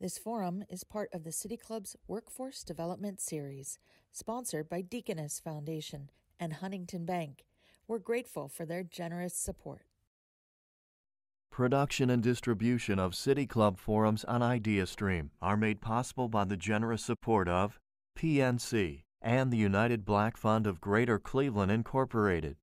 This forum is part of the City Club's Workforce Development Series, sponsored by Deaconess Foundation and Huntington Bank. We're grateful for their generous support. Production and distribution of City Club forums on IdeaStream are made possible by the generous support of PNC and the United Black Fund of Greater Cleveland, Incorporated.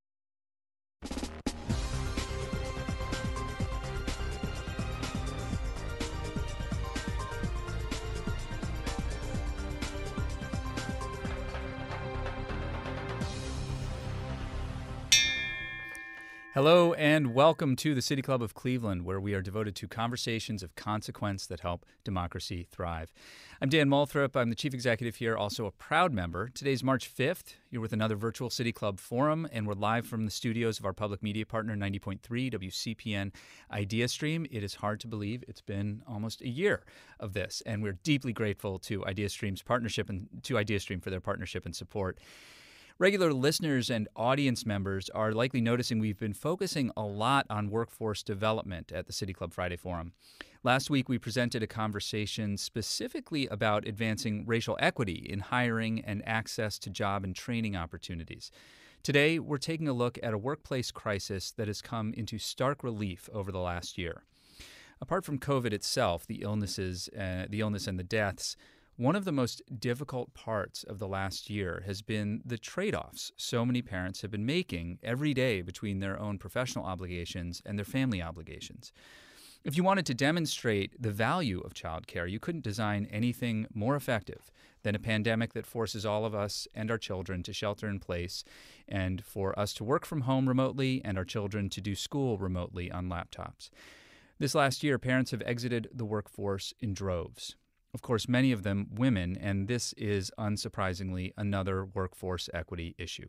Hello, and welcome to the City Club of Cleveland, where we are devoted to conversations of consequence that help democracy thrive. I'm Dan Moulthrop. I'm the chief executive here, also a proud member. Today's March 5th. You're with another virtual City Club forum, and we're live from the studios of our public media partner, 90.3 WCPN IdeaStream. It is hard to believe it's been almost a year of this, and we're deeply grateful to IdeaStream's partnership and to IdeaStream for their partnership and support. Regular listeners and audience members are likely noticing we've been focusing a lot on workforce development at the City Club Friday Forum. Last week, we presented a conversation specifically about advancing racial equity in hiring and access to job and training opportunities. Today, we're taking a look at a workplace crisis that has come into stark relief over the last year. Apart from COVID itself, the illnesses, uh, the illness and the deaths, one of the most difficult parts of the last year has been the trade offs so many parents have been making every day between their own professional obligations and their family obligations. If you wanted to demonstrate the value of childcare, you couldn't design anything more effective than a pandemic that forces all of us and our children to shelter in place and for us to work from home remotely and our children to do school remotely on laptops. This last year, parents have exited the workforce in droves of course, many of them women, and this is unsurprisingly another workforce equity issue.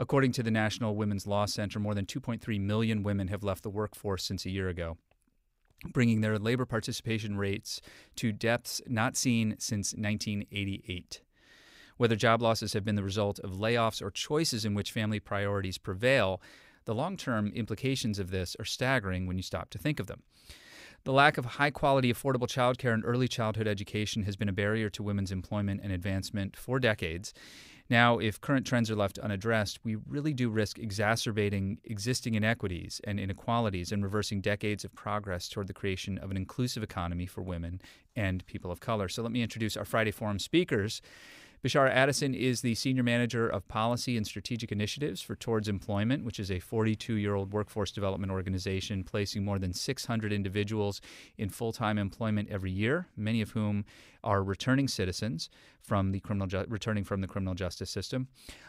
According to the National Women's Law Center, more than 2.3 million women have left the workforce since a year ago, bringing their labor participation rates to depths not seen since 1988. Whether job losses have been the result of layoffs or choices in which family priorities prevail, the long term implications of this are staggering when you stop to think of them. The lack of high quality, affordable childcare and early childhood education has been a barrier to women's employment and advancement for decades. Now, if current trends are left unaddressed, we really do risk exacerbating existing inequities and inequalities and reversing decades of progress toward the creation of an inclusive economy for women and people of color. So, let me introduce our Friday Forum speakers. Bishara Addison is the Senior Manager of Policy and Strategic Initiatives for Towards Employment, which is a 42 year old workforce development organization placing more than 600 individuals in full time employment every year, many of whom are returning citizens from the criminal ju- returning from the criminal justice system.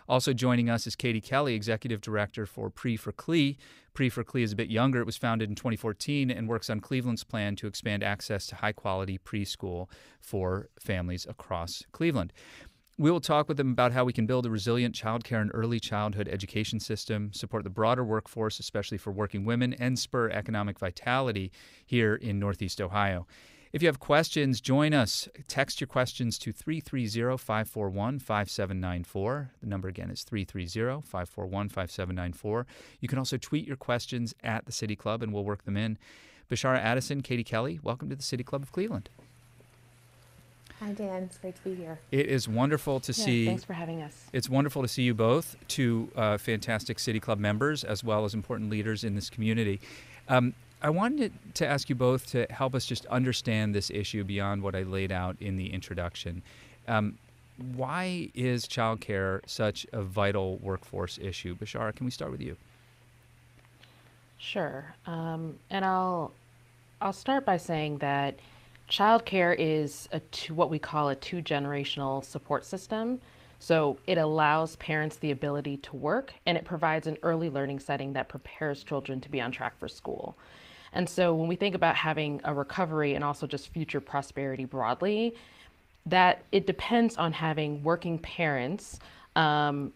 Also joining us is Katie Kelly, Executive Director for Pre for CLE. Pre for CLE is a bit younger. It was founded in 2014 and works on Cleveland's plan to expand access to high quality preschool for families across Cleveland. We will talk with them about how we can build a resilient childcare and early childhood education system, support the broader workforce, especially for working women, and spur economic vitality here in Northeast Ohio. If you have questions, join us. Text your questions to 330 541 5794. The number again is 330 541 5794. You can also tweet your questions at the City Club and we'll work them in. Bishara Addison, Katie Kelly, welcome to the City Club of Cleveland. Hi, Dan. It's great to be here. It is wonderful to yeah, see. Thanks for having us. It's wonderful to see you both, two uh, fantastic City Club members, as well as important leaders in this community. Um, I wanted to ask you both to help us just understand this issue beyond what I laid out in the introduction. Um, why is childcare such a vital workforce issue? Bishara, can we start with you? Sure. Um, and I'll I'll start by saying that Childcare is a two, what we call a two generational support system. So it allows parents the ability to work and it provides an early learning setting that prepares children to be on track for school. And so when we think about having a recovery and also just future prosperity broadly, that it depends on having working parents um,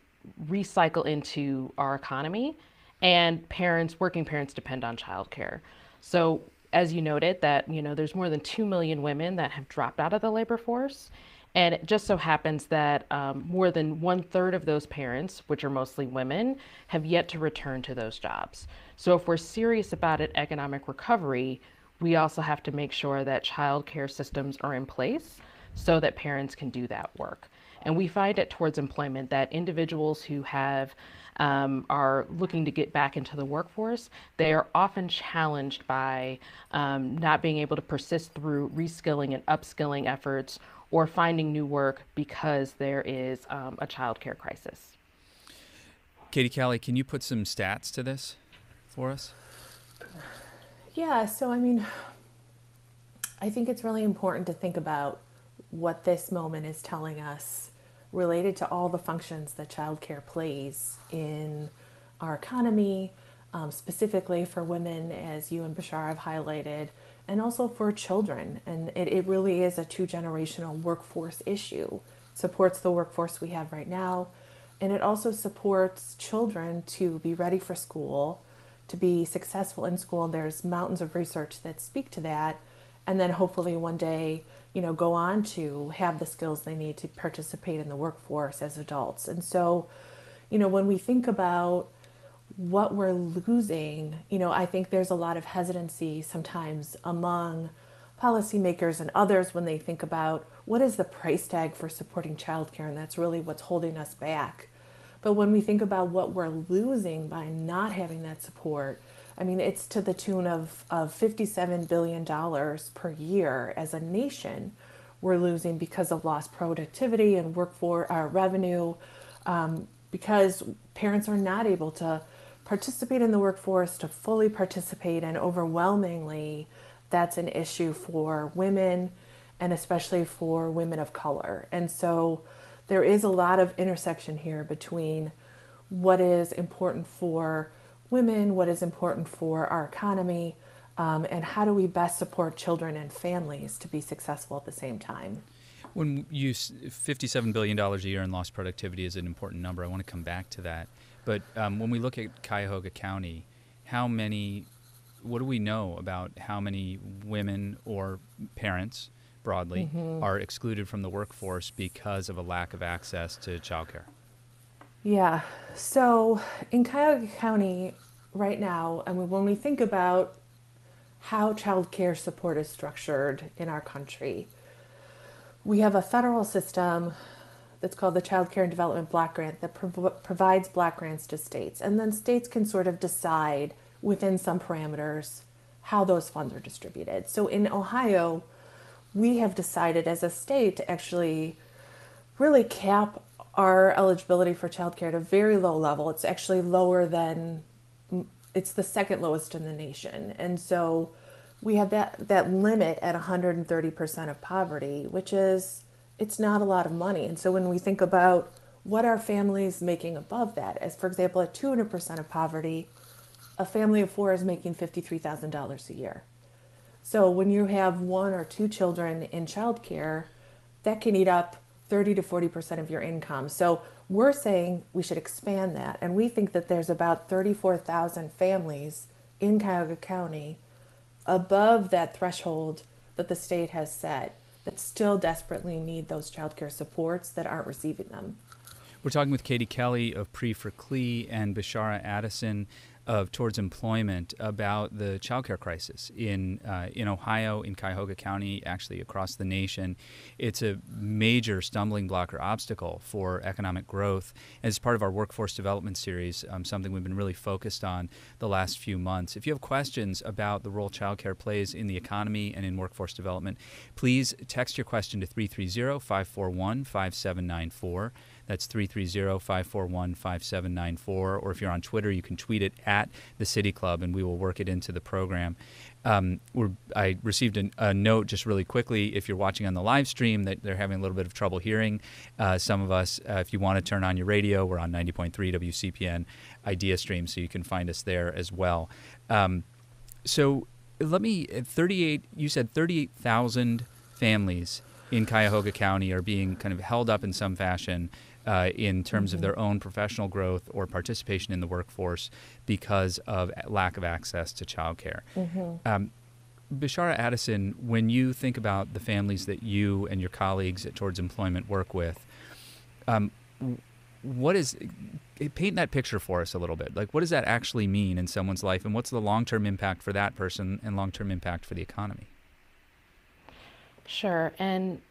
recycle into our economy and parents working parents depend on childcare. So as you noted, that you know there's more than two million women that have dropped out of the labor force, and it just so happens that um, more than one third of those parents, which are mostly women, have yet to return to those jobs. So if we're serious about an economic recovery, we also have to make sure that child care systems are in place so that parents can do that work. And we find at Towards Employment that individuals who have um, are looking to get back into the workforce, they are often challenged by um, not being able to persist through reskilling and upskilling efforts or finding new work because there is um, a childcare crisis. Katie Kelly, can you put some stats to this for us? Yeah, so I mean, I think it's really important to think about what this moment is telling us related to all the functions that childcare plays in our economy, um, specifically for women, as you and Bashar have highlighted, and also for children. And it, it really is a two generational workforce issue. Supports the workforce we have right now, and it also supports children to be ready for school to be successful in school. There's mountains of research that speak to that. And then hopefully one day, you know, go on to have the skills they need to participate in the workforce as adults. And so, you know, when we think about what we're losing, you know, I think there's a lot of hesitancy sometimes among policymakers and others when they think about what is the price tag for supporting childcare, and that's really what's holding us back. But when we think about what we're losing by not having that support, I mean, it's to the tune of, of $57 billion per year as a nation we're losing because of lost productivity and workforce uh, revenue, um, because parents are not able to participate in the workforce, to fully participate, and overwhelmingly, that's an issue for women and especially for women of color. And so, there is a lot of intersection here between what is important for women, what is important for our economy, um, and how do we best support children and families to be successful at the same time. When you $57 billion a year in lost productivity is an important number. I want to come back to that. But um, when we look at Cuyahoga County, how many, what do we know about how many women or parents broadly mm-hmm. are excluded from the workforce because of a lack of access to childcare? Yeah. So in Cuyahoga County right now, mean, when we think about how childcare support is structured in our country, we have a federal system that's called the Child Care and Development Block Grant that prov- provides block grants to states. And then states can sort of decide within some parameters how those funds are distributed. So in Ohio, we have decided as a state to actually really cap our eligibility for childcare at a very low level. It's actually lower than it's the second lowest in the nation. And so we have that that limit at 130% of poverty, which is it's not a lot of money. And so when we think about what are families making above that, as for example, at 200% of poverty, a family of four is making $53,000 a year. So when you have one or two children in childcare, that can eat up 30 to 40% of your income. So we're saying we should expand that. And we think that there's about 34,000 families in Cuyahoga County above that threshold that the state has set that still desperately need those childcare supports that aren't receiving them. We're talking with Katie Kelly of Pre for CLE and Bishara Addison of Towards Employment about the childcare crisis in uh, in Ohio, in Cuyahoga County, actually across the nation. It's a major stumbling block or obstacle for economic growth. As part of our workforce development series, um, something we've been really focused on the last few months. If you have questions about the role childcare plays in the economy and in workforce development, please text your question to 330 541 5794. That's 330 541 5794. Or if you're on Twitter, you can tweet it at the City Club and we will work it into the program. Um, I received a, a, note just really quickly. If you're watching on the live stream, that they're having a little bit of trouble hearing uh, some of us. Uh, if you want to turn on your radio, we're on 90.3 WCPN Idea Stream, so you can find us there as well. Um, so let me 38. You said 38,000 families in Cuyahoga County are being kind of held up in some fashion uh, in terms mm-hmm. of their own professional growth or participation in the workforce because of lack of access to childcare. Mm-hmm. Um, Bishara Addison, when you think about the families that you and your colleagues at Towards Employment work with, um, what is paint that picture for us a little bit. Like, what does that actually mean in someone's life, and what's the long term impact for that person and long term impact for the economy? Sure. And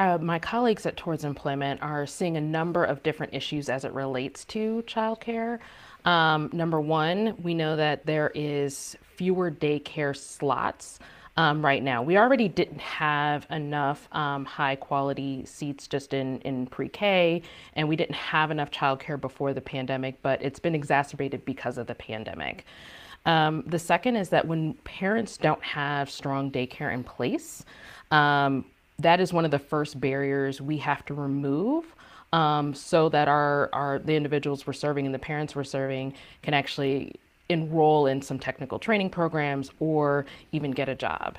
uh, my colleagues at Towards Employment are seeing a number of different issues as it relates to childcare. Um, number one, we know that there is fewer daycare slots um, right now. We already didn't have enough um, high quality seats just in, in pre K, and we didn't have enough childcare before the pandemic, but it's been exacerbated because of the pandemic. Um, the second is that when parents don't have strong daycare in place, um, that is one of the first barriers we have to remove um, so that our, our the individuals we're serving and the parents we're serving can actually enroll in some technical training programs or even get a job.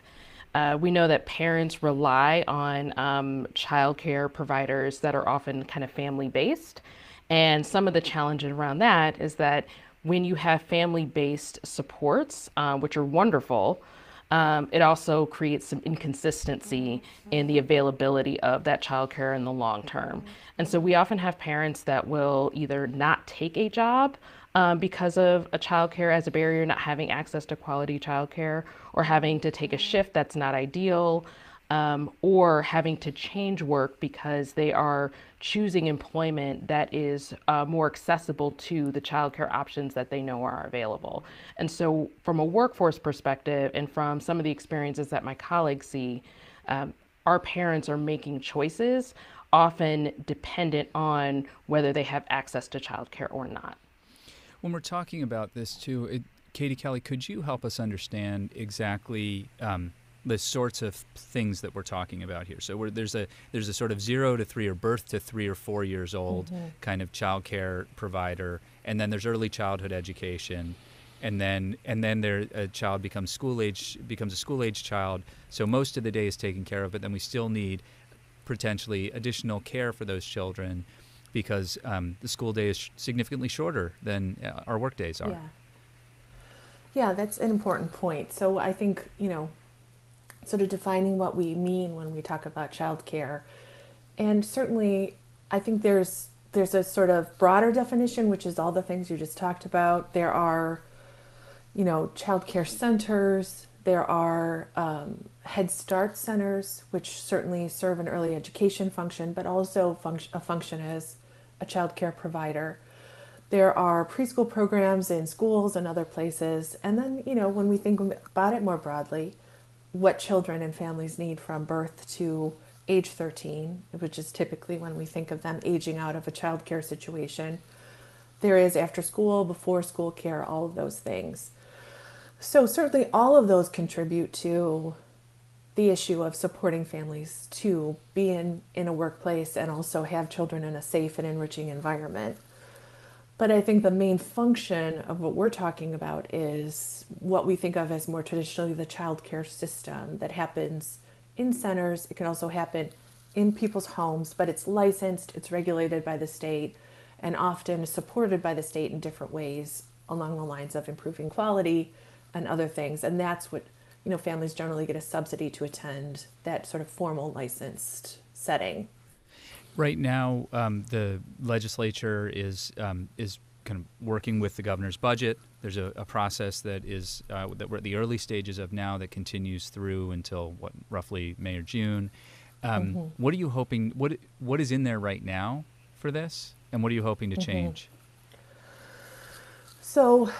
Uh, we know that parents rely on um, childcare providers that are often kind of family based. And some of the challenges around that is that when you have family based supports, uh, which are wonderful, um, it also creates some inconsistency in the availability of that childcare in the long term. And so we often have parents that will either not take a job um, because of a childcare as a barrier, not having access to quality childcare, or having to take a shift that's not ideal, um, or having to change work because they are choosing employment that is uh, more accessible to the childcare options that they know are available. And so, from a workforce perspective, and from some of the experiences that my colleagues see, um, our parents are making choices often dependent on whether they have access to childcare or not. When we're talking about this too, it, Katie Kelly, could you help us understand exactly um, the sorts of things that we're talking about here. So there's a there's a sort of zero to three or birth to three or four years old mm-hmm. kind of child care provider, and then there's early childhood education, and then and then there a child becomes school age becomes a school age child. So most of the day is taken care of, but then we still need potentially additional care for those children because um, the school day is significantly shorter than uh, our work days are. Yeah. Yeah, that's an important point. So I think, you know, sort of defining what we mean when we talk about childcare. And certainly, I think there's there's a sort of broader definition, which is all the things you just talked about. There are, you know, childcare centers. There are um, Head Start centers, which certainly serve an early education function, but also function, a function as a childcare provider. There are preschool programs in schools and other places. And then, you know, when we think about it more broadly, what children and families need from birth to age 13, which is typically when we think of them aging out of a child care situation. There is after school, before school care, all of those things. So, certainly, all of those contribute to the issue of supporting families to be in, in a workplace and also have children in a safe and enriching environment. But I think the main function of what we're talking about is what we think of as more traditionally the childcare system that happens in centers. It can also happen in people's homes, but it's licensed, it's regulated by the state, and often supported by the state in different ways along the lines of improving quality and other things. And that's what, you know, families generally get a subsidy to attend that sort of formal licensed setting. Right now, um, the legislature is um, is kind of working with the governor's budget. There's a, a process that is uh, that we're at the early stages of now that continues through until what roughly May or June. Um, mm-hmm. What are you hoping? What what is in there right now for this, and what are you hoping to mm-hmm. change? So,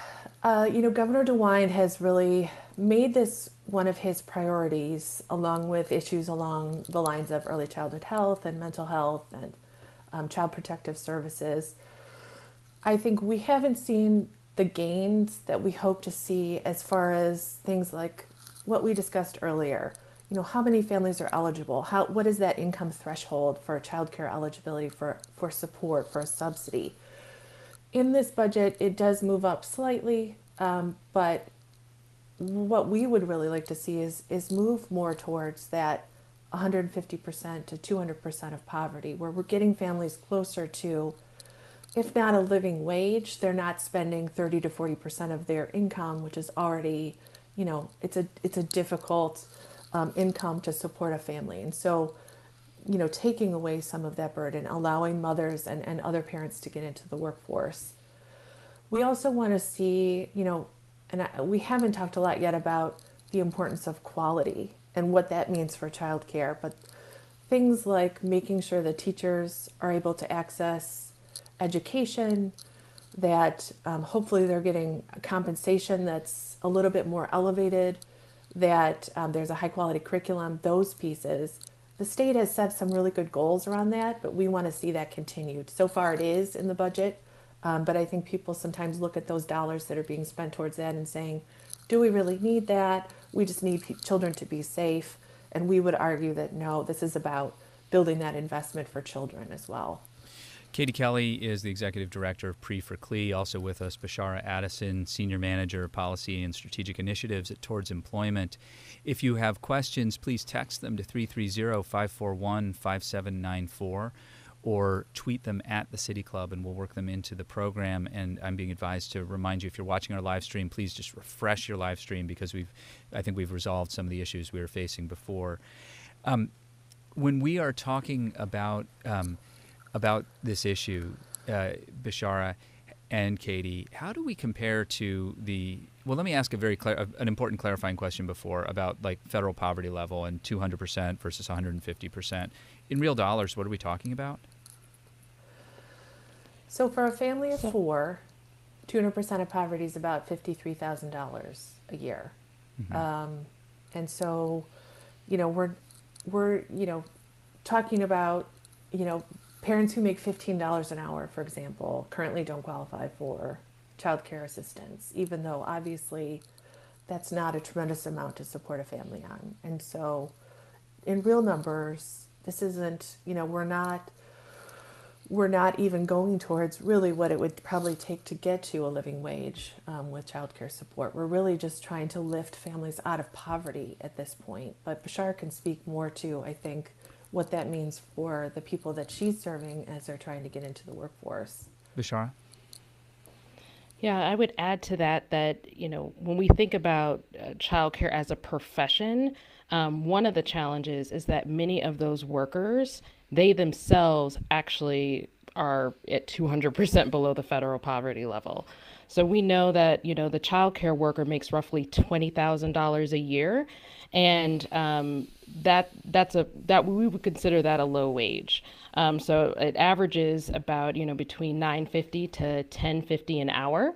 uh, you know, Governor DeWine has really made this one of his priorities, along with issues along the lines of early childhood health and mental health and um, child protective services. I think we haven't seen the gains that we hope to see as far as things like what we discussed earlier. You know, how many families are eligible? How what is that income threshold for childcare eligibility for, for support, for a subsidy? In this budget, it does move up slightly, um, but what we would really like to see is is move more towards that 150% to 200% of poverty, where we're getting families closer to, if not a living wage, they're not spending 30 to 40% of their income, which is already, you know, it's a it's a difficult um, income to support a family. And so, you know, taking away some of that burden, allowing mothers and, and other parents to get into the workforce. We also want to see, you know, and I, we haven't talked a lot yet about the importance of quality and what that means for childcare, but things like making sure that teachers are able to access education, that um, hopefully they're getting compensation that's a little bit more elevated, that um, there's a high quality curriculum, those pieces. The state has set some really good goals around that, but we want to see that continued. So far, it is in the budget, um, but I think people sometimes look at those dollars that are being spent towards that and saying, do we really need that? We just need children to be safe. And we would argue that no, this is about building that investment for children as well. Katie Kelly is the executive director of PRE for CLE. Also with us, Bishara Addison, senior manager of policy and strategic initiatives at Towards Employment. If you have questions, please text them to 330 541 5794 or tweet them at the City Club and we'll work them into the program. And I'm being advised to remind you if you're watching our live stream, please just refresh your live stream because we've, I think we've resolved some of the issues we were facing before. Um, when we are talking about um, about this issue, uh, Bishara and Katie, how do we compare to the? Well, let me ask a very an important clarifying question before about like federal poverty level and 200 percent versus 150 percent. In real dollars, what are we talking about? So for a family of four, 200% of poverty is about $53,000 a year. Mm-hmm. Um, and so, you know, we're, we're, you know, talking about, you know, parents who make $15 an hour, for example, currently don't qualify for child care assistance, even though obviously that's not a tremendous amount to support a family on. And so, in real numbers, this isn't, you know, we're not we're not even going towards really what it would probably take to get to a living wage um, with childcare support. We're really just trying to lift families out of poverty at this point. But Bashar can speak more to, I think, what that means for the people that she's serving as they're trying to get into the workforce. Bishara? Yeah, I would add to that that, you know, when we think about uh, childcare as a profession, um, one of the challenges is that many of those workers they themselves actually are at 200% below the federal poverty level. So we know that you know the child care worker makes roughly twenty thousand dollars a year, and um, that that's a that we would consider that a low wage. Um, so it averages about you know between nine fifty to ten fifty an hour,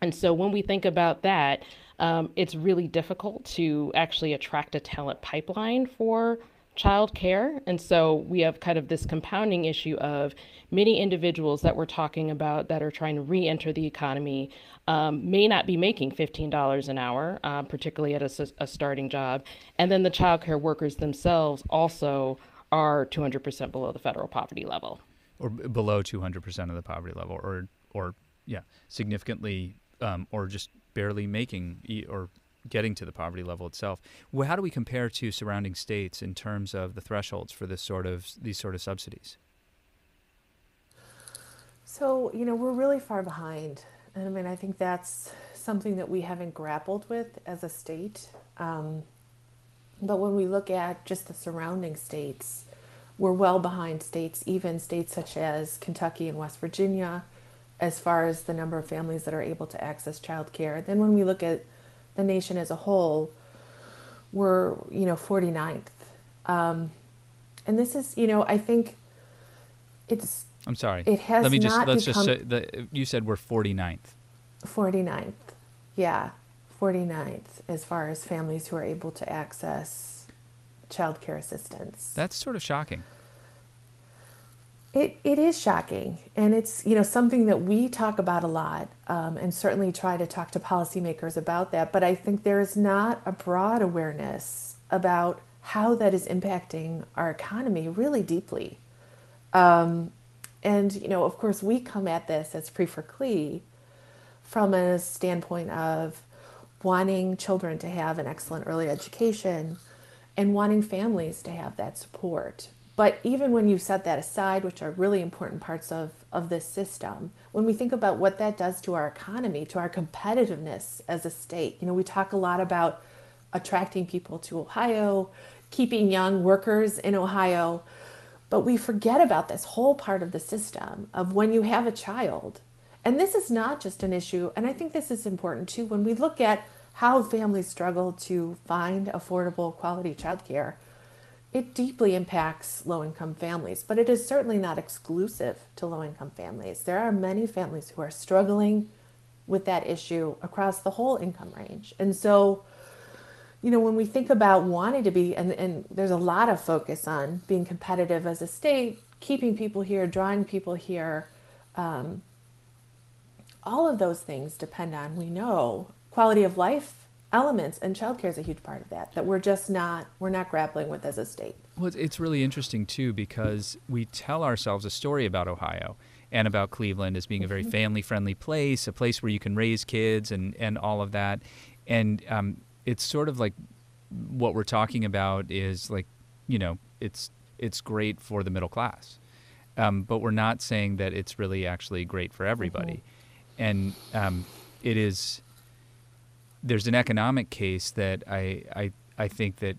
and so when we think about that, um, it's really difficult to actually attract a talent pipeline for childcare. And so we have kind of this compounding issue of many individuals that we're talking about that are trying to re enter the economy um, may not be making $15 an hour, uh, particularly at a, a, starting job. And then the childcare workers themselves also are 200% below the federal poverty level. Or below 200% of the poverty level, or, or yeah, significantly, um, or just barely making or getting to the poverty level itself. Well, how do we compare to surrounding states in terms of the thresholds for this sort of these sort of subsidies? So you know we're really far behind, and I mean I think that's something that we haven't grappled with as a state. Um, but when we look at just the surrounding states, we're well behind states, even states such as Kentucky and West Virginia, as far as the number of families that are able to access child care. Then when we look at the nation as a whole, we're, you know, 49th. Um, and this is, you know, I think it's. I'm sorry. It has Let me just, let's just say, the, you said we're 49th. 49th. Yeah. 49th as far as families who are able to access child care assistance. That's sort of shocking. It, it is shocking, and it's you know something that we talk about a lot, um, and certainly try to talk to policymakers about that. But I think there is not a broad awareness about how that is impacting our economy really deeply. Um, and you know, of course, we come at this as PRE for CLE from a standpoint of wanting children to have an excellent early education and wanting families to have that support. But even when you set that aside, which are really important parts of, of this system, when we think about what that does to our economy, to our competitiveness as a state, you know, we talk a lot about attracting people to Ohio, keeping young workers in Ohio. But we forget about this whole part of the system of when you have a child. And this is not just an issue, and I think this is important too when we look at how families struggle to find affordable quality childcare. It deeply impacts low income families, but it is certainly not exclusive to low income families. There are many families who are struggling with that issue across the whole income range. And so, you know, when we think about wanting to be, and, and there's a lot of focus on being competitive as a state, keeping people here, drawing people here, um, all of those things depend on, we know, quality of life elements and childcare is a huge part of that that we're just not we're not grappling with as a state well it's really interesting too because we tell ourselves a story about ohio and about cleveland as being a very mm-hmm. family friendly place a place where you can raise kids and and all of that and um, it's sort of like what we're talking about is like you know it's it's great for the middle class um, but we're not saying that it's really actually great for everybody mm-hmm. and um, it is there's an economic case that I, I, I think that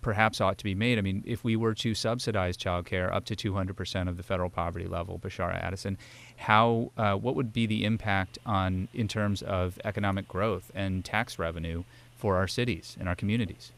perhaps ought to be made. I mean, if we were to subsidize childcare up to 200% of the federal poverty level, Bishara Addison, how uh, what would be the impact on in terms of economic growth and tax revenue for our cities and our communities?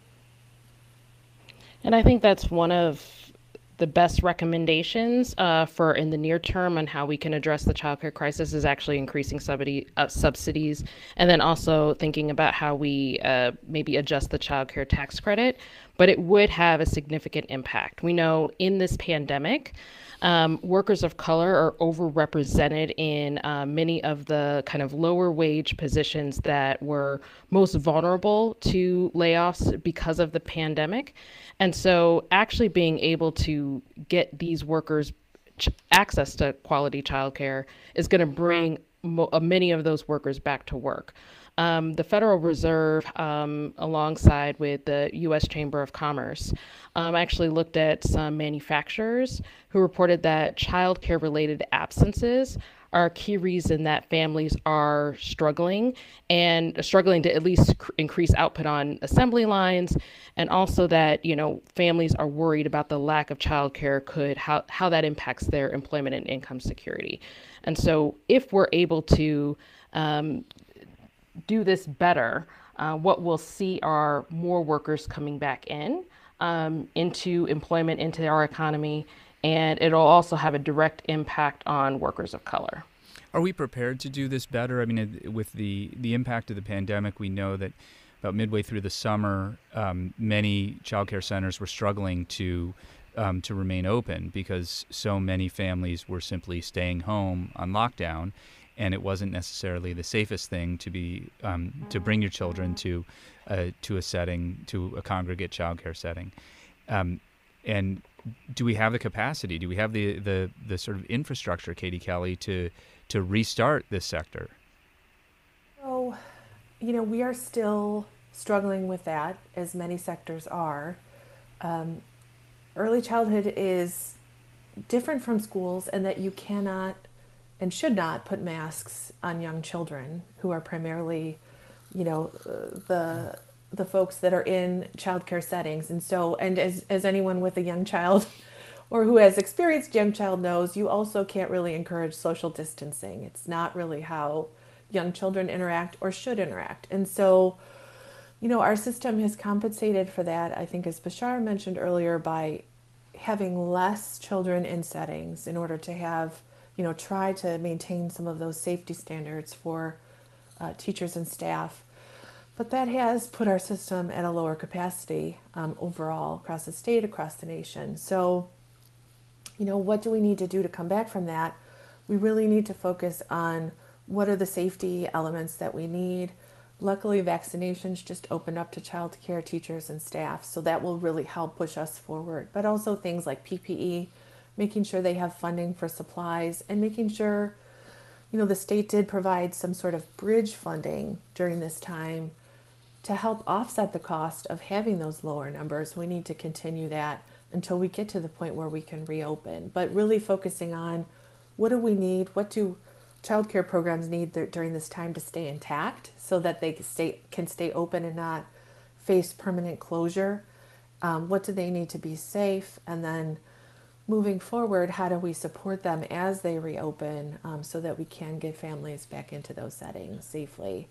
And I think that's one of the best recommendations uh, for in the near term on how we can address the childcare crisis is actually increasing subsidy, uh, subsidies and then also thinking about how we uh, maybe adjust the childcare tax credit. But it would have a significant impact. We know in this pandemic, um, workers of color are overrepresented in uh, many of the kind of lower wage positions that were most vulnerable to layoffs because of the pandemic. And so, actually being able to get these workers ch- access to quality childcare is going to bring mo- uh, many of those workers back to work. Um, the Federal Reserve, um, alongside with the U.S. Chamber of Commerce, um, actually looked at some manufacturers who reported that childcare related absences are a key reason that families are struggling and struggling to at least cr- increase output on assembly lines and also that you know families are worried about the lack of childcare could how, how that impacts their employment and income security and so if we're able to um, do this better uh, what we'll see are more workers coming back in um, into employment into our economy and it'll also have a direct impact on workers of color. Are we prepared to do this better? I mean, with the the impact of the pandemic, we know that about midway through the summer, um, many childcare centers were struggling to um, to remain open because so many families were simply staying home on lockdown, and it wasn't necessarily the safest thing to be um, to bring your children to uh, to a setting to a congregate childcare setting. Um, and do we have the capacity? Do we have the, the, the sort of infrastructure, Katie Kelly, to to restart this sector? So, you know, we are still struggling with that, as many sectors are. Um, early childhood is different from schools, and that you cannot and should not put masks on young children who are primarily, you know, the the folks that are in childcare settings. And so, and as, as anyone with a young child or who has experienced young child knows, you also can't really encourage social distancing. It's not really how young children interact or should interact. And so, you know, our system has compensated for that, I think, as Bashar mentioned earlier, by having less children in settings in order to have, you know, try to maintain some of those safety standards for uh, teachers and staff but that has put our system at a lower capacity um, overall across the state, across the nation. So, you know, what do we need to do to come back from that? We really need to focus on what are the safety elements that we need. Luckily, vaccinations just opened up to child care teachers and staff, so that will really help push us forward. But also things like PPE, making sure they have funding for supplies, and making sure, you know, the state did provide some sort of bridge funding during this time to help offset the cost of having those lower numbers, we need to continue that until we get to the point where we can reopen. But really focusing on what do we need? What do childcare programs need during this time to stay intact so that they stay, can stay open and not face permanent closure? Um, what do they need to be safe? And then moving forward, how do we support them as they reopen um, so that we can get families back into those settings safely?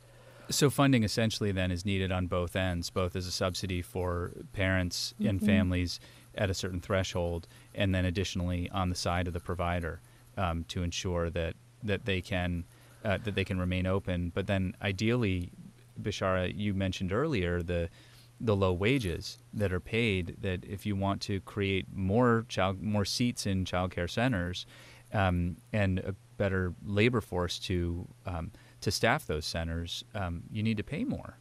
So funding essentially then is needed on both ends, both as a subsidy for parents mm-hmm. and families at a certain threshold, and then additionally on the side of the provider um, to ensure that that they can uh, that they can remain open. But then ideally, Bishara, you mentioned earlier the the low wages that are paid. That if you want to create more child more seats in child care centers um, and a better labor force to um, to staff those centers, um, you need to pay more.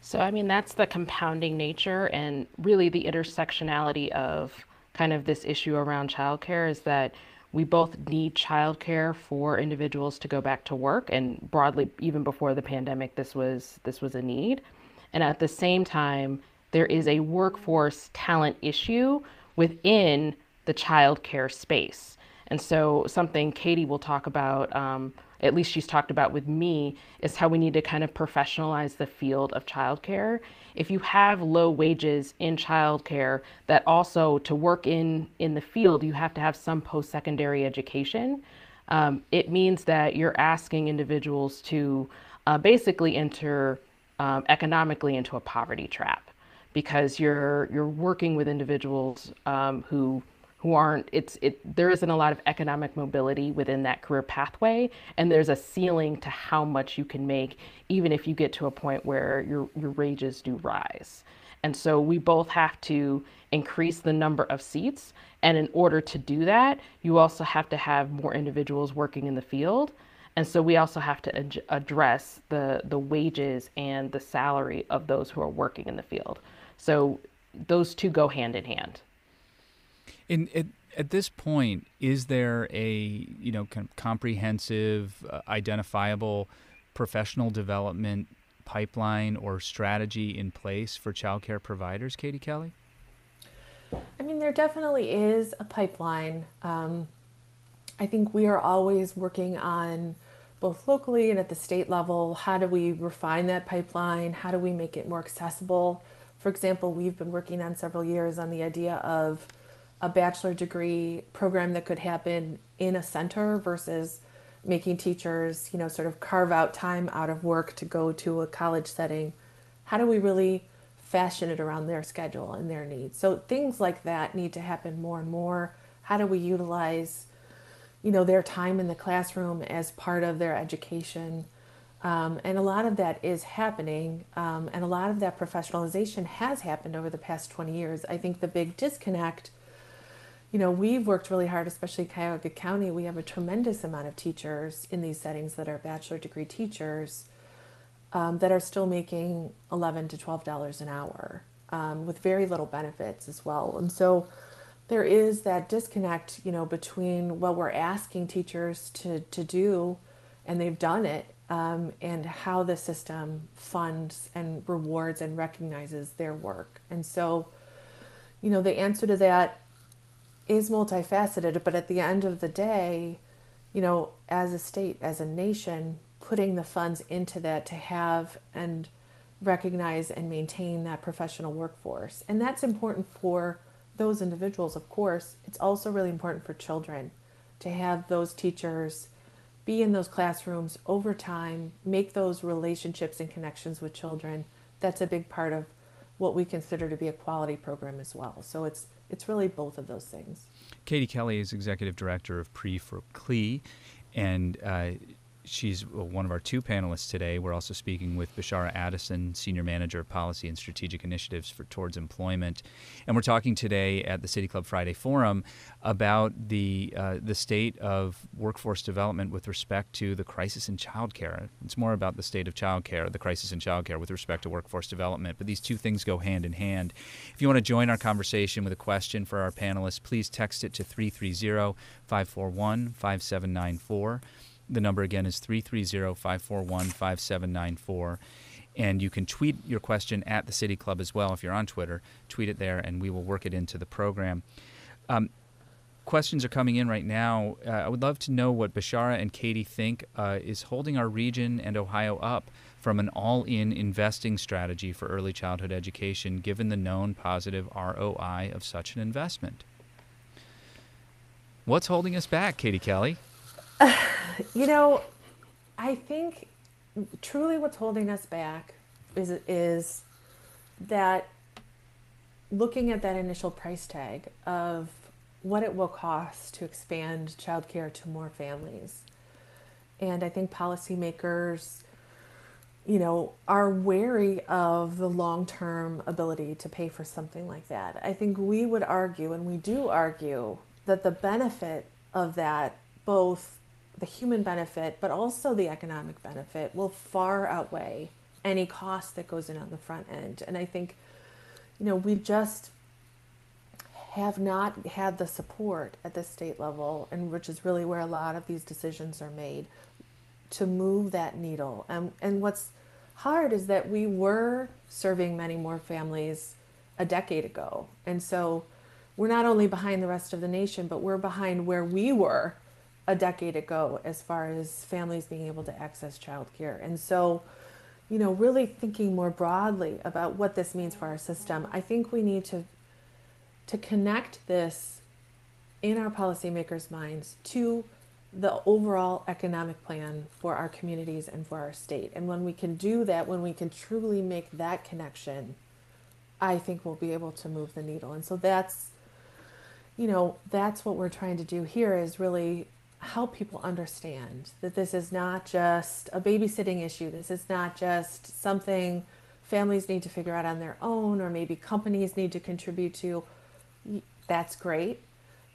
So, I mean, that's the compounding nature and really the intersectionality of kind of this issue around childcare is that we both need childcare for individuals to go back to work and broadly even before the pandemic this was this was a need and at the same time there is a workforce talent issue within the childcare space and so something katie will talk about um, at least she's talked about with me, is how we need to kind of professionalize the field of childcare. If you have low wages in childcare, that also to work in in the field, you have to have some post-secondary education. Um, it means that you're asking individuals to uh, basically enter um, economically into a poverty trap because you're you're working with individuals um, who who aren't it's it there isn't a lot of economic mobility within that career pathway. And there's a ceiling to how much you can make even if you get to a point where your your wages do rise. And so we both have to increase the number of seats. And in order to do that you also have to have more individuals working in the field and so we also have to ad- address the the wages and the salary of those who are working in the field so those two go hand in hand in at, at this point, is there a you know kind of comprehensive, uh, identifiable professional development pipeline or strategy in place for childcare providers, Katie Kelly? I mean, there definitely is a pipeline. Um, I think we are always working on both locally and at the state level how do we refine that pipeline? How do we make it more accessible? For example, we've been working on several years on the idea of a bachelor degree program that could happen in a center versus making teachers, you know, sort of carve out time out of work to go to a college setting. How do we really fashion it around their schedule and their needs? So things like that need to happen more and more. How do we utilize, you know, their time in the classroom as part of their education? Um, and a lot of that is happening, um, and a lot of that professionalization has happened over the past 20 years. I think the big disconnect you know, we've worked really hard, especially Cuyahoga County. We have a tremendous amount of teachers in these settings that are bachelor degree teachers um, that are still making eleven to twelve dollars an hour um, with very little benefits as well. And so there is that disconnect, you know, between what we're asking teachers to to do, and they've done it, um, and how the system funds and rewards and recognizes their work. And so, you know, the answer to that is multifaceted, but at the end of the day, you know, as a state, as a nation, putting the funds into that to have and recognize and maintain that professional workforce. And that's important for those individuals, of course. It's also really important for children to have those teachers be in those classrooms over time, make those relationships and connections with children. That's a big part of what we consider to be a quality program as well. So it's it's really both of those things. Katie Kelly is executive director of PRE for CLE, and uh, she's one of our two panelists today. We're also speaking with Bishara Addison, Senior Manager of Policy and Strategic Initiatives for Towards Employment, and we're talking today at the City Club Friday Forum about the uh, the state of workforce development with respect to the crisis in childcare. It's more about the state of childcare, the crisis in childcare with respect to workforce development, but these two things go hand in hand. If you want to join our conversation with a question for our panelists, please text it to 330 541 5794. The number again is 330 541 5794. And you can tweet your question at the City Club as well if you're on Twitter. Tweet it there, and we will work it into the program. Um, questions are coming in right now. Uh, I would love to know what Bishara and Katie think uh, is holding our region and Ohio up from an all in investing strategy for early childhood education, given the known positive ROI of such an investment. What's holding us back, Katie Kelly? you know, I think truly what's holding us back is is that looking at that initial price tag of what it will cost to expand childcare to more families. And I think policymakers, you know, are wary of the long term ability to pay for something like that. I think we would argue, and we do argue, that the benefit of that, both the human benefit, but also the economic benefit, will far outweigh any cost that goes in on the front end. And I think, you know, we just have not had the support at the state level, and which is really where a lot of these decisions are made, to move that needle. And, and what's hard is that we were serving many more families a decade ago. And so we're not only behind the rest of the nation, but we're behind where we were a decade ago as far as families being able to access childcare. And so, you know, really thinking more broadly about what this means for our system, I think we need to to connect this in our policymakers' minds to the overall economic plan for our communities and for our state. And when we can do that, when we can truly make that connection, I think we'll be able to move the needle. And so that's you know, that's what we're trying to do here is really help people understand that this is not just a babysitting issue. This is not just something families need to figure out on their own or maybe companies need to contribute to. That's great.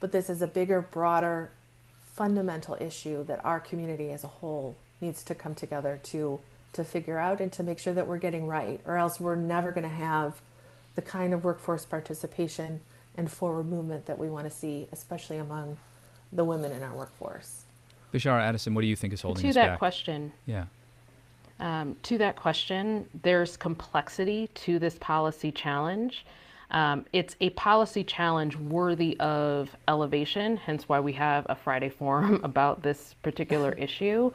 But this is a bigger, broader, fundamental issue that our community as a whole needs to come together to to figure out and to make sure that we're getting right or else we're never going to have the kind of workforce participation and forward movement that we want to see, especially among the women in our workforce. Bishara Addison, what do you think is holding to us that back? question? Yeah. Um, to that question, there's complexity to this policy challenge. Um, it's a policy challenge worthy of elevation, hence why we have a Friday forum about this particular issue.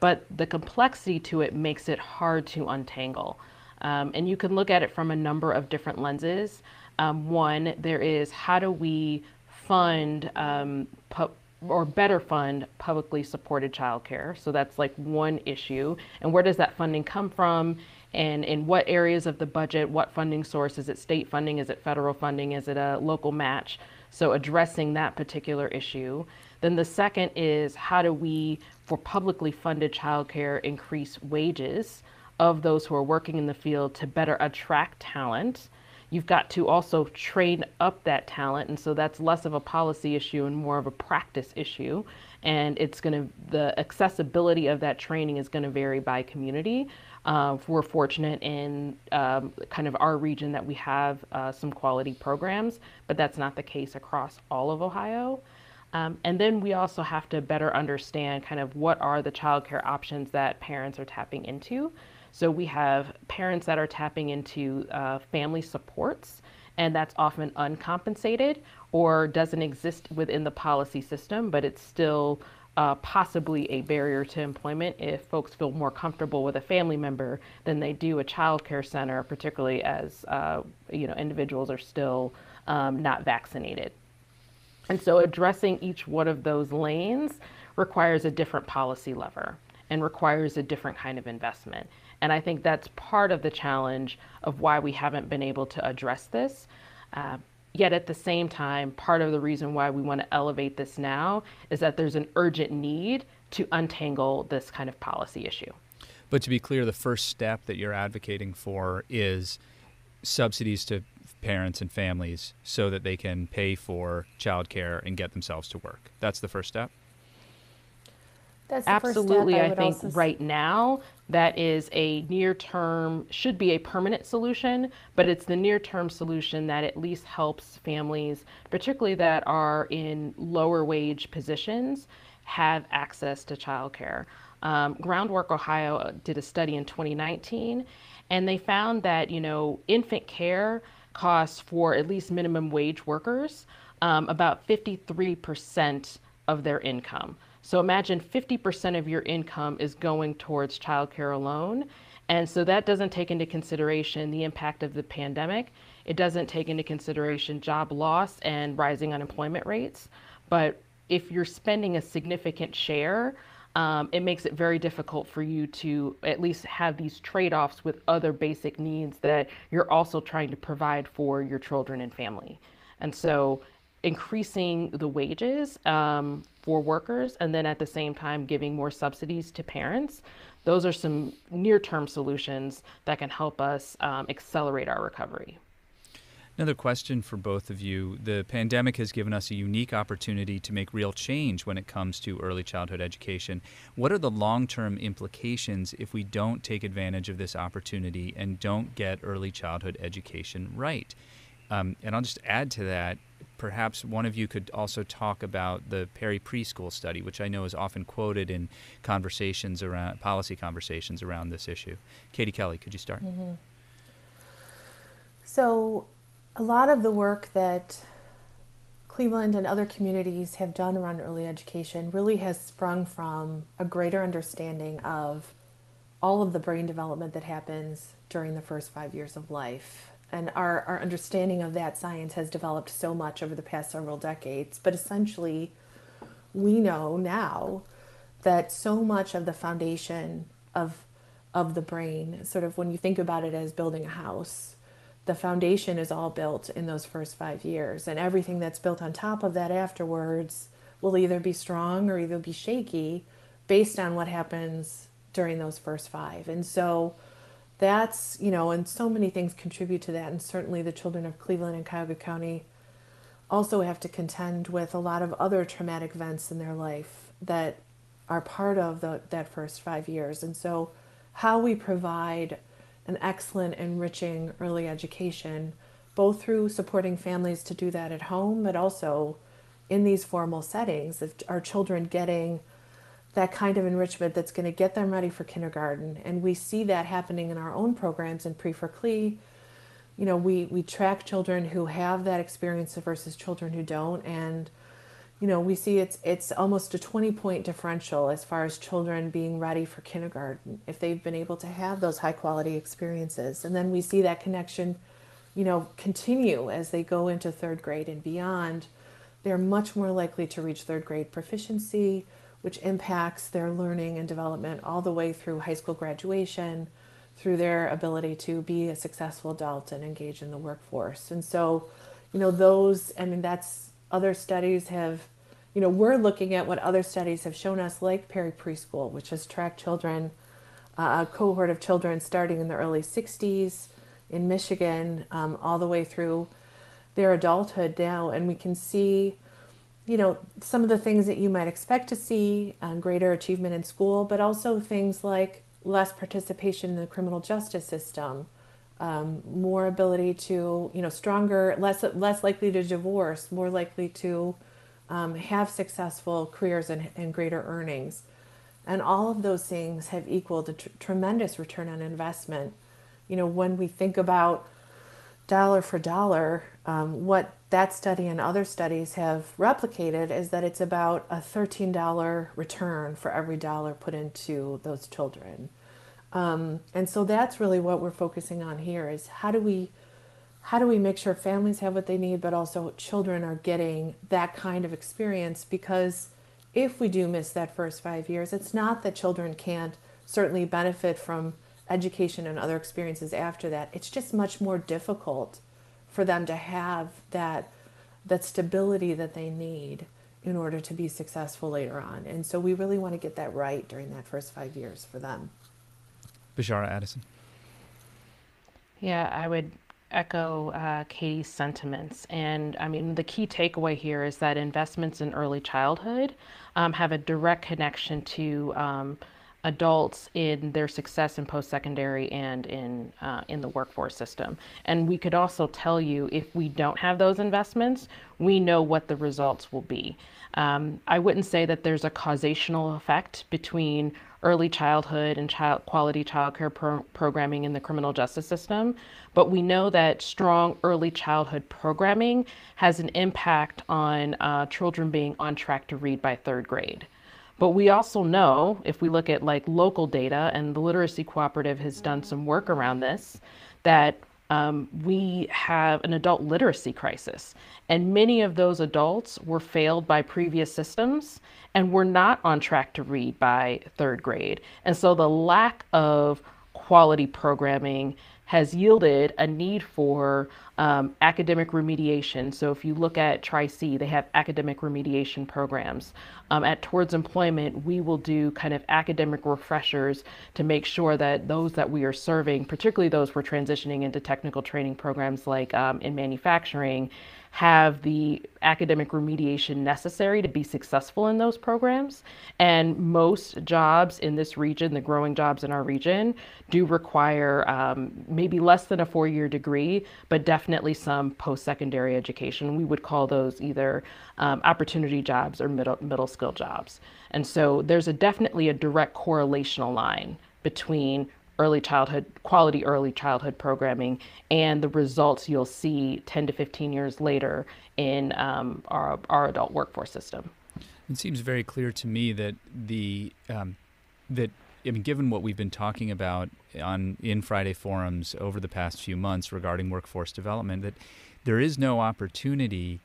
But the complexity to it makes it hard to untangle. Um, and you can look at it from a number of different lenses. Um, one, there is how do we fund um, pu- or better fund publicly supported childcare? So that's like one issue. And where does that funding come from? And in what areas of the budget, what funding source? Is it state funding? Is it federal funding? Is it a local match? So addressing that particular issue. Then the second is how do we, for publicly funded childcare, increase wages of those who are working in the field to better attract talent? You've got to also train up that talent. And so that's less of a policy issue and more of a practice issue. And it's going to, the accessibility of that training is going to vary by community. Uh, we're fortunate in um, kind of our region that we have uh, some quality programs, but that's not the case across all of Ohio. Um, and then we also have to better understand kind of what are the childcare options that parents are tapping into. So we have parents that are tapping into uh, family supports, and that's often uncompensated or doesn't exist within the policy system, but it's still uh, possibly a barrier to employment if folks feel more comfortable with a family member than they do a child care center, particularly as uh, you know individuals are still um, not vaccinated. And so addressing each one of those lanes requires a different policy lever and requires a different kind of investment. And I think that's part of the challenge of why we haven't been able to address this. Uh, yet at the same time, part of the reason why we want to elevate this now is that there's an urgent need to untangle this kind of policy issue. But to be clear, the first step that you're advocating for is subsidies to parents and families so that they can pay for childcare and get themselves to work. That's the first step? That's Absolutely. I, I think right now that is a near term, should be a permanent solution, but it's the near term solution that at least helps families, particularly that are in lower wage positions, have access to childcare. Um, Groundwork Ohio did a study in 2019, and they found that, you know, infant care costs for at least minimum wage workers um, about 53% of their income. So imagine 50% of your income is going towards childcare alone. And so that doesn't take into consideration the impact of the pandemic. It doesn't take into consideration job loss and rising unemployment rates. But if you're spending a significant share, um, it makes it very difficult for you to at least have these trade offs with other basic needs that you're also trying to provide for your children and family. And so increasing the wages um, for workers and then at the same time giving more subsidies to parents those are some near term solutions that can help us um, accelerate our recovery. Another question for both of you. The pandemic has given us a unique opportunity to make real change when it comes to early childhood education. What are the long term implications if we don't take advantage of this opportunity and don't get early childhood education right? Um, and I'll just add to that perhaps one of you could also talk about the Perry preschool study, which I know is often quoted in conversations around policy conversations around this issue. Katie Kelly, could you start? Mm-hmm. So, a lot of the work that Cleveland and other communities have done around early education really has sprung from a greater understanding of all of the brain development that happens during the first five years of life and our, our understanding of that science has developed so much over the past several decades. But essentially, we know now that so much of the foundation of of the brain, sort of when you think about it as building a house, the foundation is all built in those first five years, and everything that's built on top of that afterwards will either be strong or either be shaky based on what happens during those first five. And so that's, you know, and so many things contribute to that. And certainly the children of Cleveland and Cuyahoga County also have to contend with a lot of other traumatic events in their life that are part of the, that first five years. And so, how we provide an excellent, enriching early education, both through supporting families to do that at home, but also in these formal settings, of our children getting that kind of enrichment that's going to get them ready for kindergarten. And we see that happening in our own programs in Pre for CLE. You know, we, we track children who have that experience versus children who don't. And, you know, we see it's it's almost a 20 point differential as far as children being ready for kindergarten if they've been able to have those high quality experiences. And then we see that connection, you know, continue as they go into third grade and beyond. They're much more likely to reach third grade proficiency which impacts their learning and development all the way through high school graduation, through their ability to be a successful adult and engage in the workforce. And so, you know, those, I mean, that's other studies have, you know, we're looking at what other studies have shown us, like Perry Preschool, which has tracked children, uh, a cohort of children starting in the early 60s in Michigan, um, all the way through their adulthood now. And we can see you know, some of the things that you might expect to see, um, greater achievement in school, but also things like less participation in the criminal justice system, um, more ability to, you know, stronger, less less likely to divorce, more likely to um, have successful careers and, and, greater earnings, and all of those things have equaled a tr- tremendous return on investment. You know, when we think about dollar for dollar, um, what that study and other studies have replicated is that it's about a $13 return for every dollar put into those children. Um, and so that's really what we're focusing on here is how do we how do we make sure families have what they need but also children are getting that kind of experience because if we do miss that first five years it's not that children can't certainly benefit from education and other experiences after that it's just much more difficult for them to have that that stability that they need in order to be successful later on. And so we really want to get that right during that first five years for them. Bishara Addison. Yeah, I would echo uh, Katie's sentiments. And I mean, the key takeaway here is that investments in early childhood um, have a direct connection to um, adults in their success in post-secondary and in uh, in the workforce system. And we could also tell you if we don't have those investments, we know what the results will be. Um, I wouldn't say that there's a causational effect between early childhood and child quality childcare pro- programming in the criminal justice system, but we know that strong early childhood programming has an impact on uh, children being on track to read by third grade. But we also know, if we look at like local data, and the Literacy Cooperative has done some work around this, that um, we have an adult literacy crisis. And many of those adults were failed by previous systems and were not on track to read by third grade. And so the lack of quality programming has yielded a need for um, academic remediation. So if you look at Tri-C, they have academic remediation programs. Um, at Towards Employment, we will do kind of academic refreshers to make sure that those that we are serving, particularly those we're transitioning into technical training programs like um, in manufacturing, have the academic remediation necessary to be successful in those programs. And most jobs in this region, the growing jobs in our region, do require um, maybe less than a four year degree, but definitely some post secondary education. We would call those either um, opportunity jobs or middle, middle skill jobs. And so there's a definitely a direct correlational line between early childhood quality early childhood programming and the results you'll see 10 to 15 years later in um, our, our adult workforce system. It seems very clear to me that the um, that I mean, given what we've been talking about on in Friday forums over the past few months regarding workforce development, that there is no opportunity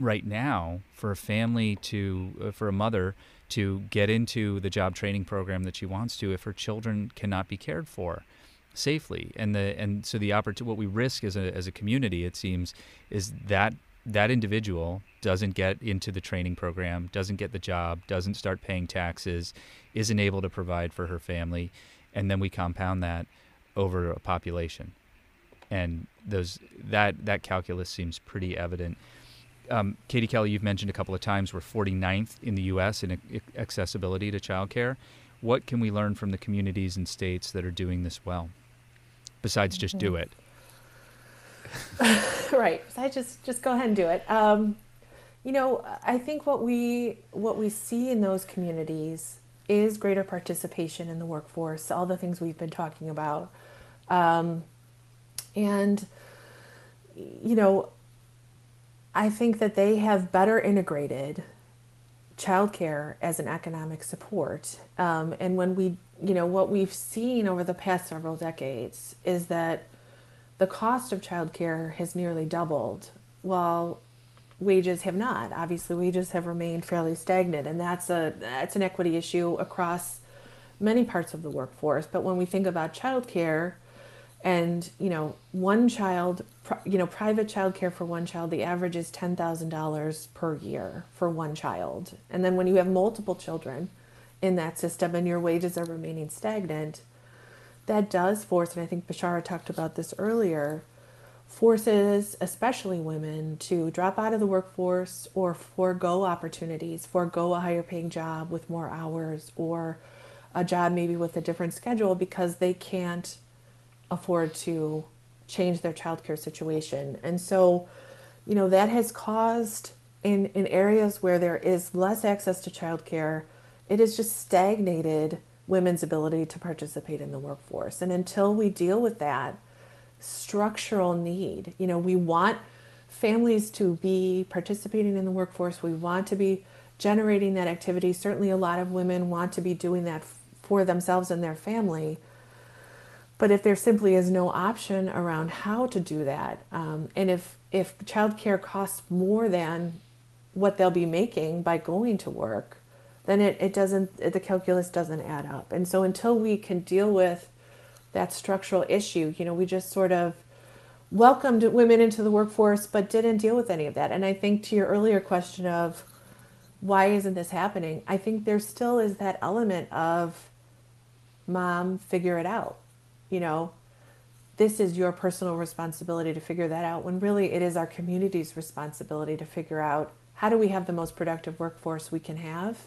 right now for a family to, uh, for a mother to get into the job training program that she wants to if her children cannot be cared for safely. And the and so the opportunity what we risk as a as a community it seems is that that individual doesn't get into the training program doesn't get the job doesn't start paying taxes isn't able to provide for her family and then we compound that over a population. And those that that calculus seems pretty evident um, Katie Kelly, you've mentioned a couple of times we're 49th in the U.S. in accessibility to childcare. What can we learn from the communities and states that are doing this well, besides just do it? right. I just just go ahead and do it. Um, you know, I think what we what we see in those communities is greater participation in the workforce. All the things we've been talking about, um, and you know, I think that they have better integrated childcare as an economic support. Um, and when we, you know, what we've seen over the past several decades is that the cost of childcare has nearly doubled while wages have not. Obviously, wages have remained fairly stagnant, and that's a that's an equity issue across many parts of the workforce. But when we think about childcare, and you know one child you know private child care for one child the average is $10,000 per year for one child. And then when you have multiple children in that system and your wages are remaining stagnant that does force and I think Bishara talked about this earlier forces especially women to drop out of the workforce or forego opportunities forego a higher paying job with more hours or a job maybe with a different schedule because they can't afford to change their childcare situation. And so, you know, that has caused in, in areas where there is less access to childcare, it has just stagnated women's ability to participate in the workforce. And until we deal with that structural need, you know, we want families to be participating in the workforce, we want to be generating that activity. Certainly, a lot of women want to be doing that for themselves and their family. But if there simply is no option around how to do that, um, and if if childcare costs more than what they'll be making by going to work, then it, it doesn't the calculus doesn't add up. And so until we can deal with that structural issue, you know, we just sort of welcomed women into the workforce but didn't deal with any of that. And I think to your earlier question of why isn't this happening? I think there still is that element of mom figure it out you know, this is your personal responsibility to figure that out when really it is our community's responsibility to figure out how do we have the most productive workforce we can have?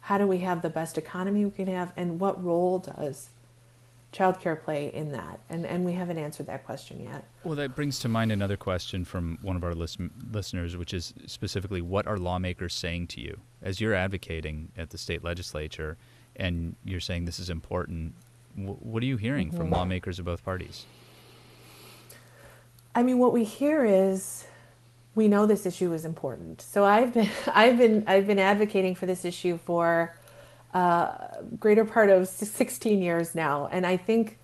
How do we have the best economy we can have? And what role does childcare play in that? And, and we haven't answered that question yet. Well, that brings to mind another question from one of our list- listeners, which is specifically what are lawmakers saying to you as you're advocating at the state legislature and you're saying this is important? What are you hearing from mm-hmm. lawmakers of both parties? I mean, what we hear is we know this issue is important. So I've been I've been I've been advocating for this issue for uh, greater part of 16 years now. And I think,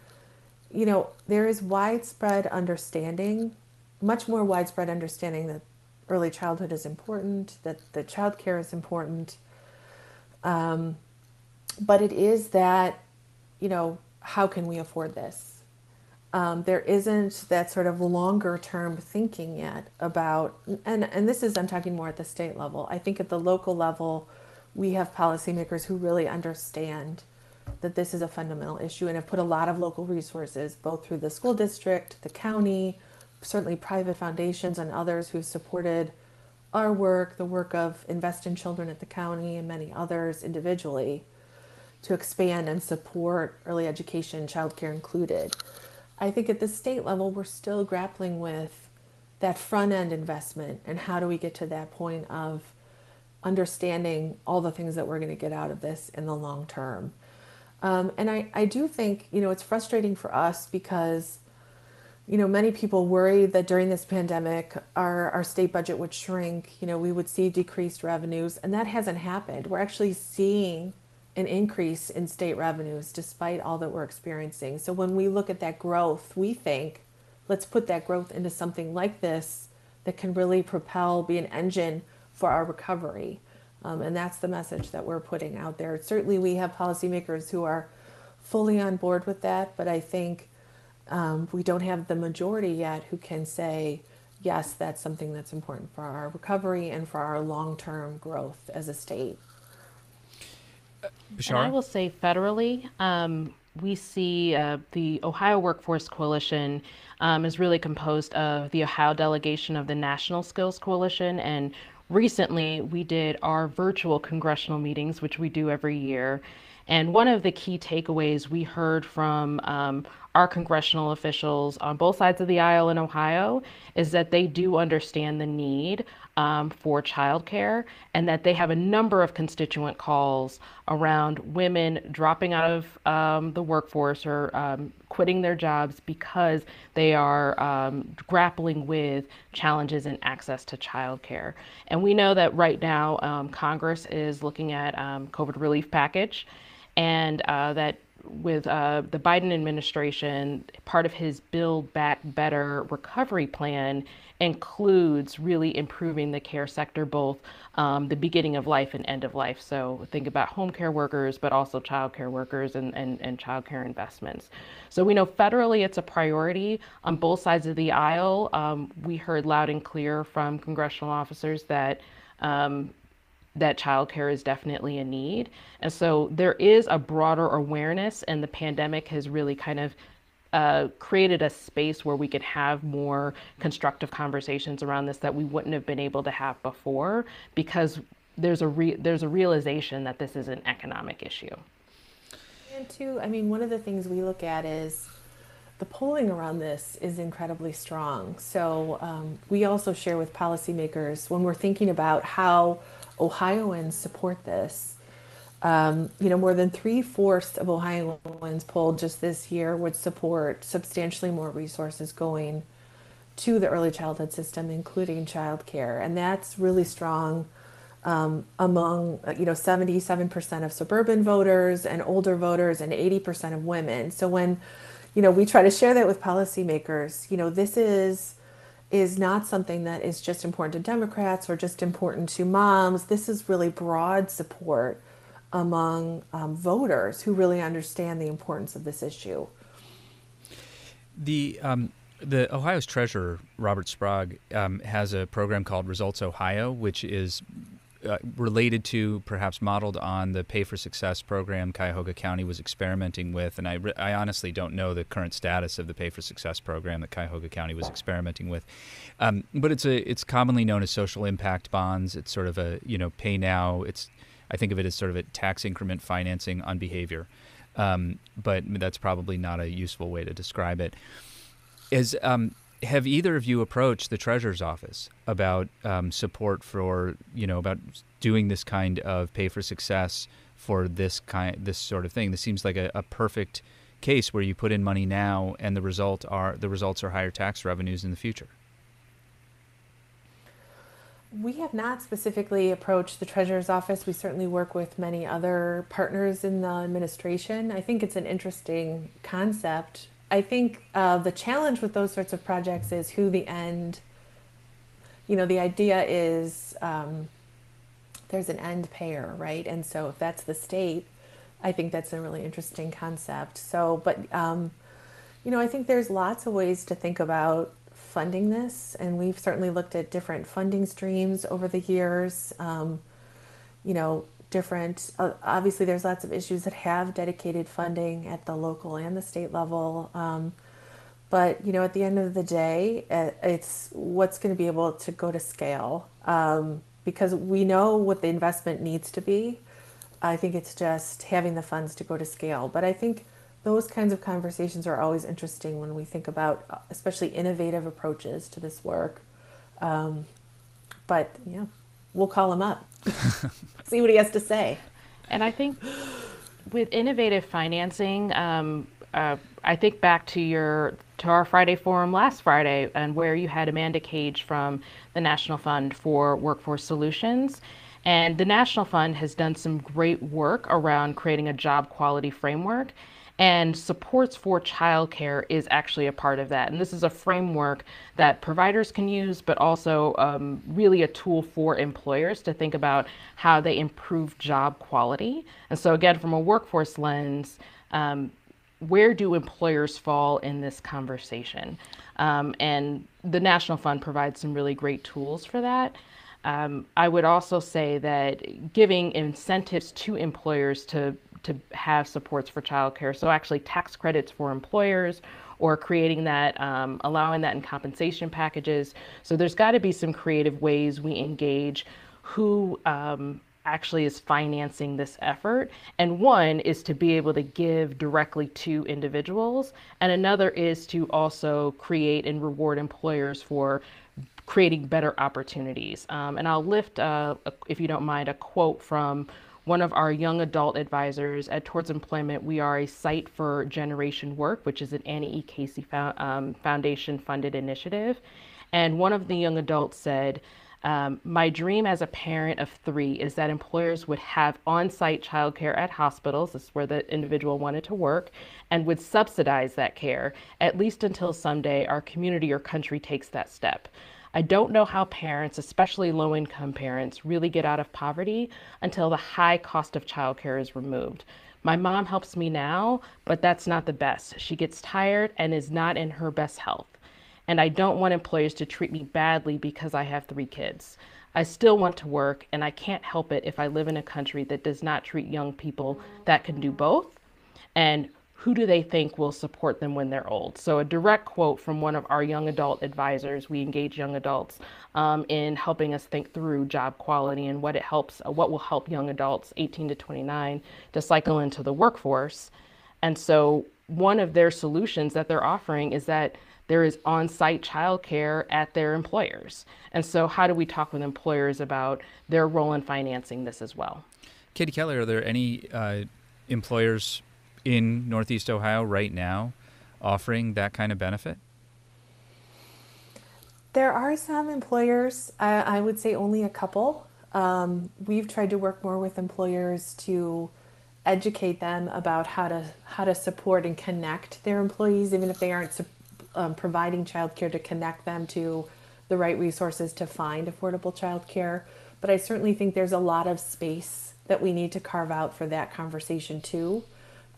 you know, there is widespread understanding, much more widespread understanding that early childhood is important, that the child care is important. Um, but it is that, you know, how can we afford this? Um, there isn't that sort of longer term thinking yet about, and, and this is, I'm talking more at the state level. I think at the local level, we have policymakers who really understand that this is a fundamental issue and have put a lot of local resources, both through the school district, the county, certainly private foundations, and others who've supported our work, the work of Invest in Children at the county, and many others individually to expand and support early education, childcare included. I think at the state level, we're still grappling with that front end investment and how do we get to that point of understanding all the things that we're going to get out of this in the long term. Um, and I, I do think, you know, it's frustrating for us because, you know, many people worry that during this pandemic, our, our state budget would shrink, you know, we would see decreased revenues, and that hasn't happened. We're actually seeing an increase in state revenues despite all that we're experiencing. So when we look at that growth, we think, let's put that growth into something like this that can really propel, be an engine for our recovery. Um, and that's the message that we're putting out there. Certainly, we have policymakers who are fully on board with that, but I think um, we don't have the majority yet who can say, yes, that's something that's important for our recovery and for our long term growth as a state. I will say federally, um, we see uh, the Ohio Workforce Coalition um, is really composed of the Ohio delegation of the National Skills Coalition and recently we did our virtual congressional meetings, which we do every year. And one of the key takeaways we heard from um, our congressional officials on both sides of the aisle in Ohio is that they do understand the need um, for childcare and that they have a number of constituent calls around women dropping out of um, the workforce or um, quitting their jobs because they are um, grappling with challenges in access to childcare. And we know that right now um, Congress is looking at um, COVID relief package and uh, that with uh, the Biden administration, part of his Build Back Better recovery plan includes really improving the care sector, both um, the beginning of life and end of life. So think about home care workers, but also child care workers and, and, and child care investments. So we know federally it's a priority on both sides of the aisle. Um, we heard loud and clear from congressional officers that um, that childcare is definitely a need. And so there is a broader awareness, and the pandemic has really kind of uh, created a space where we could have more constructive conversations around this that we wouldn't have been able to have before because there's a re- there's a realization that this is an economic issue. And two, I mean, one of the things we look at is the polling around this is incredibly strong. So um, we also share with policymakers when we're thinking about how Ohioans support this. Um, you know, more than three fourths of Ohioans polled just this year would support substantially more resources going to the early childhood system, including childcare, and that's really strong um, among you know 77% of suburban voters and older voters, and 80% of women. So when you know we try to share that with policymakers, you know this is is not something that is just important to Democrats or just important to moms. This is really broad support among um, voters who really understand the importance of this issue. The um, the Ohio's treasurer Robert Sprague um, has a program called Results Ohio, which is uh, related to, perhaps modeled on the Pay for Success program Cuyahoga County was experimenting with. And I, re- I honestly don't know the current status of the Pay for Success program that Cuyahoga County was experimenting with. Um, but it's a it's commonly known as social impact bonds. It's sort of a you know pay now. It's I think of it as sort of a tax increment financing on behavior. Um, but that's probably not a useful way to describe it. Is um, have either of you approached the treasurer's office about um, support for you know about doing this kind of pay for success for this kind this sort of thing this seems like a, a, perfect case where you put in money now and the result are the results are higher tax revenues in the future We have not specifically approached the treasurer's office. We certainly work with many other partners in the administration. I think it's an interesting concept. I think uh, the challenge with those sorts of projects is who the end, you know, the idea is um, there's an end payer, right? And so if that's the state, I think that's a really interesting concept. So, but, um, you know, I think there's lots of ways to think about funding this, and we've certainly looked at different funding streams over the years. Um, you know, different, uh, obviously, there's lots of issues that have dedicated funding at the local and the state level. Um, but, you know, at the end of the day, uh, it's what's going to be able to go to scale um, because we know what the investment needs to be. I think it's just having the funds to go to scale. But I think those kinds of conversations are always interesting when we think about, uh, especially innovative approaches to this work. Um, but yeah, we'll call him up, see what he has to say. And I think with innovative financing, um, uh, I think back to your to our Friday forum last Friday, and where you had Amanda Cage from the National Fund for Workforce Solutions. And the National Fund has done some great work around creating a job quality framework and supports for childcare is actually a part of that. And this is a framework that providers can use, but also um, really a tool for employers to think about how they improve job quality. And so, again, from a workforce lens, um, where do employers fall in this conversation? Um, and the National Fund provides some really great tools for that. Um, I would also say that giving incentives to employers to to have supports for childcare. So actually tax credits for employers or creating that, um, allowing that in compensation packages. So there's got to be some creative ways we engage who um, actually is financing this effort. And one is to be able to give directly to individuals, and another is to also create and reward employers for creating better opportunities. Um, and I'll lift, uh, if you don't mind, a quote from one of our young adult advisors at Towards Employment. We are a site for generation work, which is an Annie E. Casey um, Foundation funded initiative. And one of the young adults said, um, my dream as a parent of three is that employers would have on site childcare at hospitals, this is where the individual wanted to work, and would subsidize that care, at least until someday our community or country takes that step. I don't know how parents, especially low income parents, really get out of poverty until the high cost of childcare is removed. My mom helps me now, but that's not the best. She gets tired and is not in her best health. And I don't want employers to treat me badly because I have three kids. I still want to work, and I can't help it if I live in a country that does not treat young people that can do both. And who do they think will support them when they're old? So, a direct quote from one of our young adult advisors. We engage young adults um, in helping us think through job quality and what it helps, uh, what will help young adults 18 to 29 to cycle into the workforce. And so, one of their solutions that they're offering is that there is on site childcare at their employers. And so, how do we talk with employers about their role in financing this as well? Katie Kelly, are there any uh, employers in Northeast Ohio right now offering that kind of benefit? There are some employers, I, I would say only a couple. Um, we've tried to work more with employers to educate them about how to how to support and connect their employees, even if they aren't um, providing childcare, to connect them to the right resources to find affordable childcare. But I certainly think there's a lot of space that we need to carve out for that conversation too.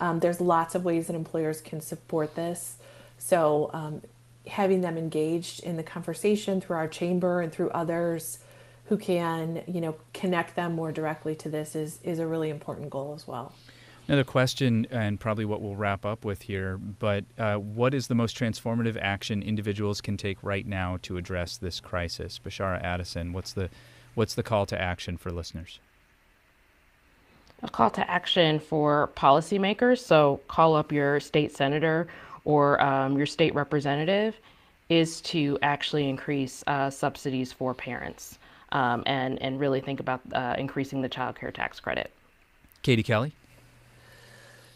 Um, there's lots of ways that employers can support this. So, um, having them engaged in the conversation through our chamber and through others who can, you know, connect them more directly to this is, is a really important goal as well. Another question, and probably what we'll wrap up with here, but uh, what is the most transformative action individuals can take right now to address this crisis? Bishara Addison, what's the, what's the call to action for listeners? A call to action for policymakers. So call up your state senator or um, your state representative is to actually increase uh, subsidies for parents um, and, and really think about uh, increasing the child care tax credit. Katie Kelly?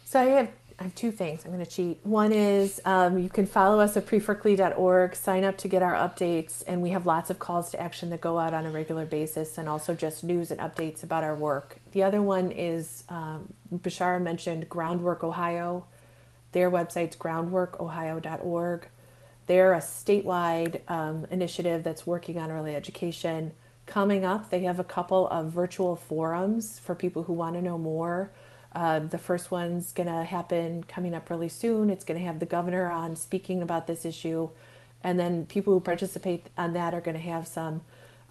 So I have I have two things. I'm going to cheat. One is um, you can follow us at preforclee.org, sign up to get our updates, and we have lots of calls to action that go out on a regular basis and also just news and updates about our work. The other one is um, Bishara mentioned Groundwork Ohio. Their website's groundworkohio.org. They're a statewide um, initiative that's working on early education. Coming up, they have a couple of virtual forums for people who want to know more uh, the first one's going to happen coming up really soon. It's going to have the governor on speaking about this issue. And then people who participate on that are going to have some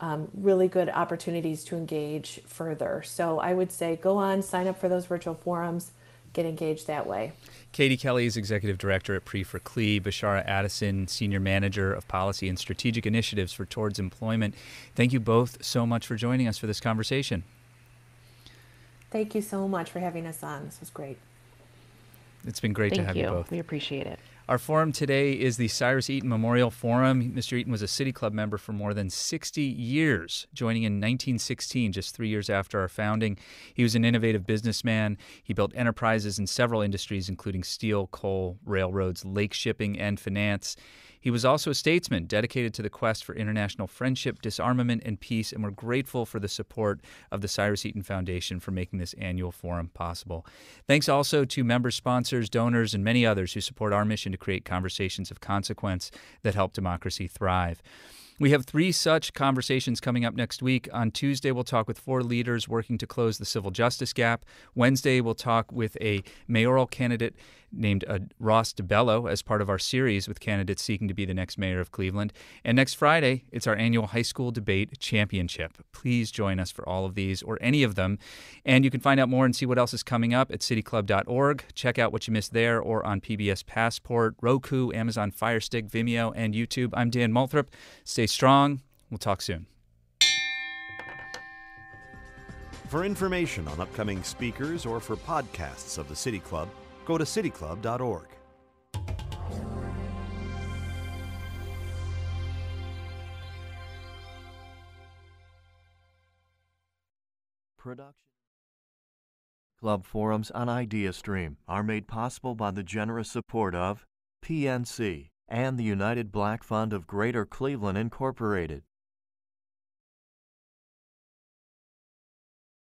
um, really good opportunities to engage further. So I would say go on, sign up for those virtual forums, get engaged that way. Katie Kelly is Executive Director at Pre for CLE, Bishara Addison, Senior Manager of Policy and Strategic Initiatives for Towards Employment. Thank you both so much for joining us for this conversation. Thank you so much for having us on. This was great. It's been great Thank to have you. you both. We appreciate it. Our forum today is the Cyrus Eaton Memorial Forum. Mr. Eaton was a City Club member for more than 60 years, joining in 1916, just three years after our founding. He was an innovative businessman. He built enterprises in several industries, including steel, coal, railroads, lake shipping, and finance. He was also a statesman dedicated to the quest for international friendship, disarmament, and peace, and we're grateful for the support of the Cyrus Eaton Foundation for making this annual forum possible. Thanks also to member sponsors, donors, and many others who support our mission to create conversations of consequence that help democracy thrive. We have three such conversations coming up next week. On Tuesday, we'll talk with four leaders working to close the civil justice gap. Wednesday, we'll talk with a mayoral candidate named uh, Ross DiBello as part of our series with candidates seeking to be the next mayor of Cleveland. And next Friday, it's our annual high school debate championship. Please join us for all of these or any of them. And you can find out more and see what else is coming up at cityclub.org. Check out what you missed there or on PBS Passport, Roku, Amazon Fire Stick, Vimeo, and YouTube. I'm Dan Moulthrop. Stay strong. We'll talk soon. For information on upcoming speakers or for podcasts of the City Club, go to cityclub.org. Production. Club forums on IdeaStream are made possible by the generous support of PNC and the United Black Fund of Greater Cleveland Incorporated.